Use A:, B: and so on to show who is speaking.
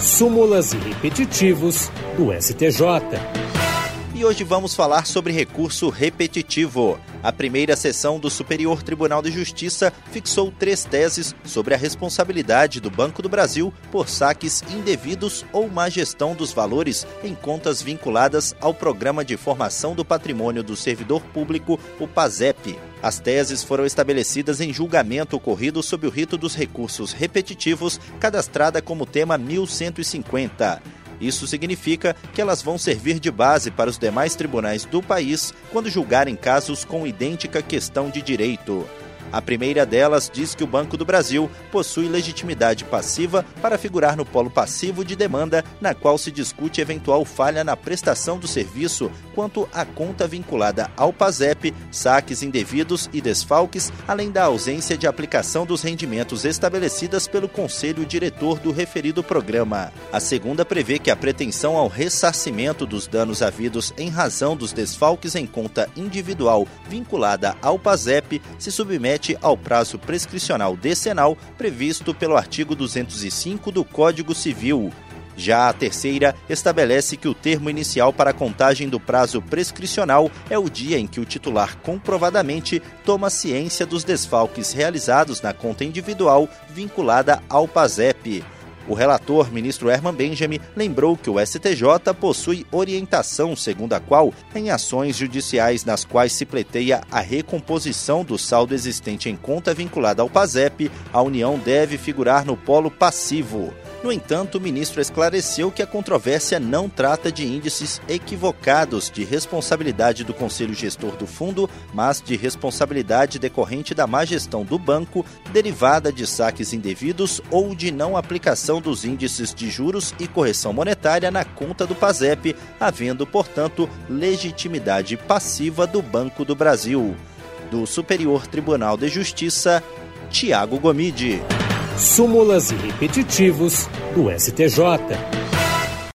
A: súmulas e repetitivos do STJ.
B: E hoje vamos falar sobre recurso repetitivo. A primeira sessão do Superior Tribunal de Justiça fixou três teses sobre a responsabilidade do Banco do Brasil por saques indevidos ou má gestão dos valores em contas vinculadas ao Programa de Formação do Patrimônio do Servidor Público, o PASEP. As teses foram estabelecidas em julgamento ocorrido sob o rito dos recursos repetitivos, cadastrada como tema 1150. Isso significa que elas vão servir de base para os demais tribunais do país quando julgarem casos com idêntica questão de direito. A primeira delas diz que o Banco do Brasil possui legitimidade passiva para figurar no polo passivo de demanda, na qual se discute eventual falha na prestação do serviço quanto à conta vinculada ao PASEP, saques indevidos e desfalques, além da ausência de aplicação dos rendimentos estabelecidas pelo Conselho Diretor do referido programa. A segunda prevê que a pretensão ao ressarcimento dos danos havidos em razão dos desfalques em conta individual vinculada ao PASEP se submete ao prazo prescricional decenal previsto pelo artigo 205 do Código Civil. Já a terceira estabelece que o termo inicial para a contagem do prazo prescricional é o dia em que o titular comprovadamente toma ciência dos desfalques realizados na conta individual vinculada ao PASEP. O relator, ministro Herman Benjamin, lembrou que o STJ possui orientação segundo a qual, em ações judiciais nas quais se pleiteia a recomposição do saldo existente em conta vinculada ao PASEP, a União deve figurar no polo passivo. No entanto, o ministro esclareceu que a controvérsia não trata de índices equivocados de responsabilidade do conselho gestor do fundo, mas de responsabilidade decorrente da má gestão do banco, derivada de saques indevidos ou de não aplicação dos índices de juros e correção monetária na conta do PASEP, havendo, portanto, legitimidade passiva do Banco do Brasil. Do Superior Tribunal de Justiça, Tiago Gomide
A: súmulas e repetitivos do STJ.